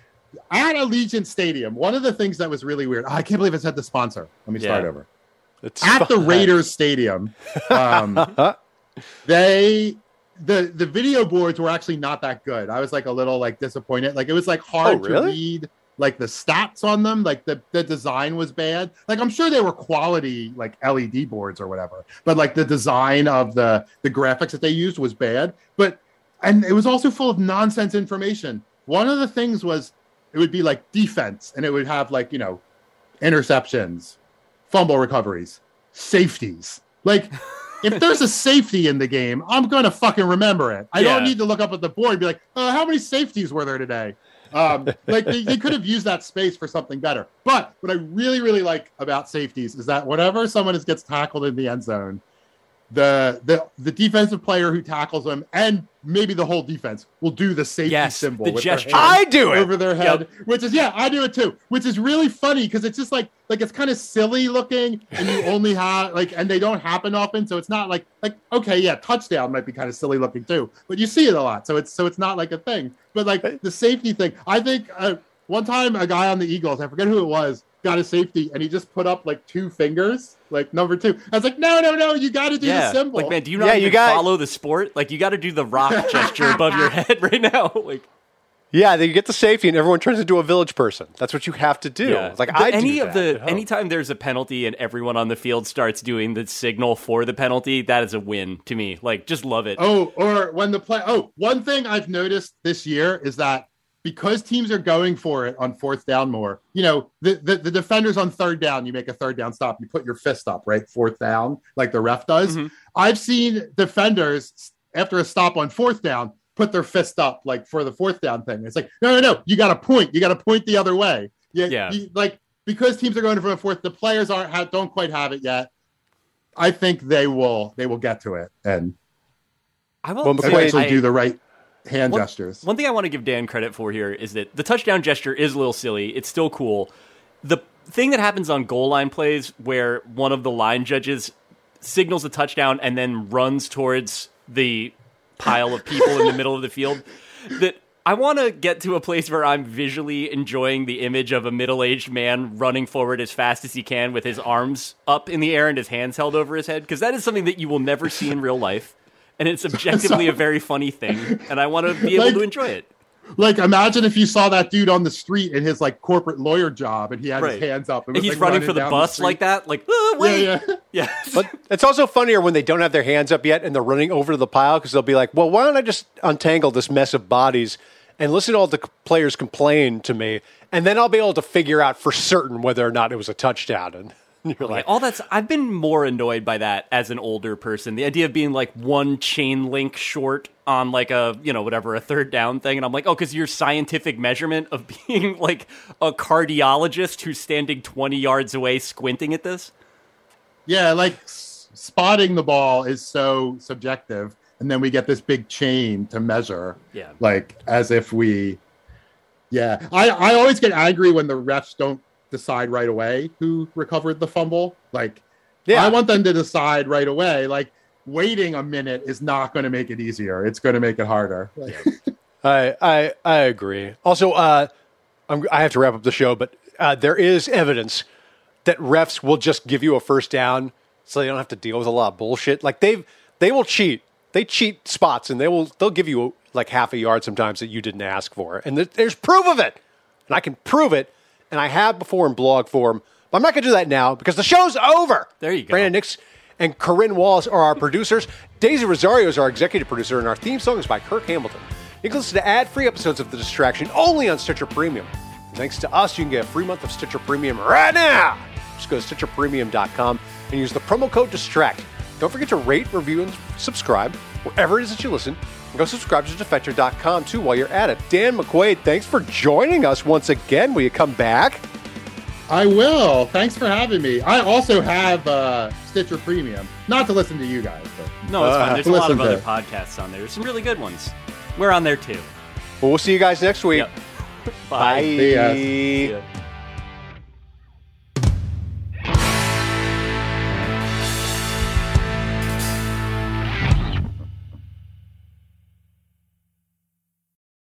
at Allegiant Stadium, one of the things that was really weird. I can't believe I said the sponsor. Let me start over. It's At the. Raiders Stadium, um, they the the video boards were actually not that good. I was like a little like disappointed. Like it was like hard Oh, really? to read like the stats on them. Like the the design was bad. Like I'm sure they were quality like LED boards or whatever, but like the design of the the graphics that they used was bad. But and it was also full of nonsense information. One of the things was it would be like defense, and it would have like you know interceptions, fumble recoveries, safeties. Like, if there's a safety in the game, I'm gonna fucking remember it. I don't need to look up at the board and be like, uh, how many safeties were there today? Um, like they, they could have used that space for something better. But what I really, really like about safeties is that whenever someone is, gets tackled in the end zone, the the the defensive player who tackles them and maybe the whole defense will do the safety Yes, symbol the with gesture. hand I do it. over their head, which is yeah, I do it too. Which is really funny because it's just like like it's kind of silly looking, and you only have like, and they don't happen often, so it's not like like okay, yeah, touchdown might be kind of silly looking too, but you see it a lot, so it's so it's not like a thing. But like the safety thing, I think uh, one time a guy on the Eagles, I forget who it was, got a safety, and he just put up like two fingers, like number two. I was like, no, no, no, you got to do yeah, the symbol. like man, do you not Yeah, you got- follow the sport? Like you got to do the rock gesture above your head right now. Like Yeah, they get the safety and everyone turns into a village person. That's what you have to do. Yeah. Like But I any do of that the at home. anytime there's a penalty and everyone on the field starts doing the signal for the penalty, that is a win to me. Like just love it. Oh, or when the play. Oh, one thing I've noticed this year is that because teams are going for it on fourth down more, you know, the, the, the defenders on third down, you make a third down stop, you put your fist up, right? Fourth down, like the ref does. Mhm. I've seen defenders after a stop on fourth down put their fist up, like for the fourth down thing. It's like, no, no, no, you got to point, you got to point the other way. You, Yeah. you- like because teams are going for a fourth, the players aren't have, don't quite have it yet. I think they will they will get to it and I will Well, say McQuade- actually I- do the right hand One- gestures. One thing I want to give Dan credit for here is that the touchdown gesture is a little silly. It's still cool. The thing that happens on goal line plays where one of the line judges signals a touchdown and then runs towards the pile of people in the middle of the field that I want to get to a place where I'm visually enjoying the image of a middle-aged man running forward as fast as he can with his arms up in the air and his hands held over his head because that is something that you will never see in real life. And it's objectively a very funny thing, and I want to be able Like- to enjoy it. Like, imagine if you saw that dude on the street in his like corporate lawyer job, and he had Right. his hands up, and And was, he's like, running for the bus street. like that, like "Ah, wait, Yeah, yeah. yeah. But it's also funnier when they don't have their hands up yet and they're running over to the pile because they'll be like, well, why don't I just untangle this mess of bodies and listen to all the players complain to me, and then I'll be able to figure out for certain whether or not it was a touchdown. And you're Like, like, all that's I've been more annoyed by that as an older person. The idea of being like one chain link short on like a you know whatever a third down thing, and I'm like, oh, because your scientific measurement of being like a cardiologist who's standing 20 yards away squinting at this. Yeah, like s- spotting the ball is so subjective, and then we get this big chain to measure. Yeah. like as if we. Yeah, I I always get angry when the refs don't decide right away who recovered the fumble. Like, Yeah. I want them to decide right away. Like, waiting a minute is not going to make it easier. It's going to make it harder. Like, I, I, I agree. Also, uh, I'm, I have to wrap up the show, but uh, there is evidence that refs will just give you a first down so they don't have to deal with a lot of bullshit. Like they've they will cheat. They cheat spots and they will they'll give you like half a yard sometimes that you didn't ask for, and th- there's proof of it. and I can prove it, and I have before in blog form. But I'm not going to do that now because the show's over. There you go. Brandon Nix and Corinne Wallace are our producers. Daisy Rosario is our executive producer, and our theme song is by Kirk Hamilton. You can listen to ad-free episodes of The Distraction only on Stitcher Premium. And thanks to us, you can get a free month of Stitcher Premium right now. Just go to stitcherpremium.com and use the promo code DISTRACT. Don't forget to rate, review, and subscribe wherever it is that you listen. And go subscribe to defector.com too while you're at it. Dan McQuade, thanks for joining us once again. Will you come back? I will. Thanks for having me. I also have uh, Stitcher Premium, not to listen to you guys, but No, it's Uh, fine. There's a lot of other to- podcasts on there. There's some really good ones. We're on there too. Well, we'll see you guys next week. Yep. Bye. See ya. See ya.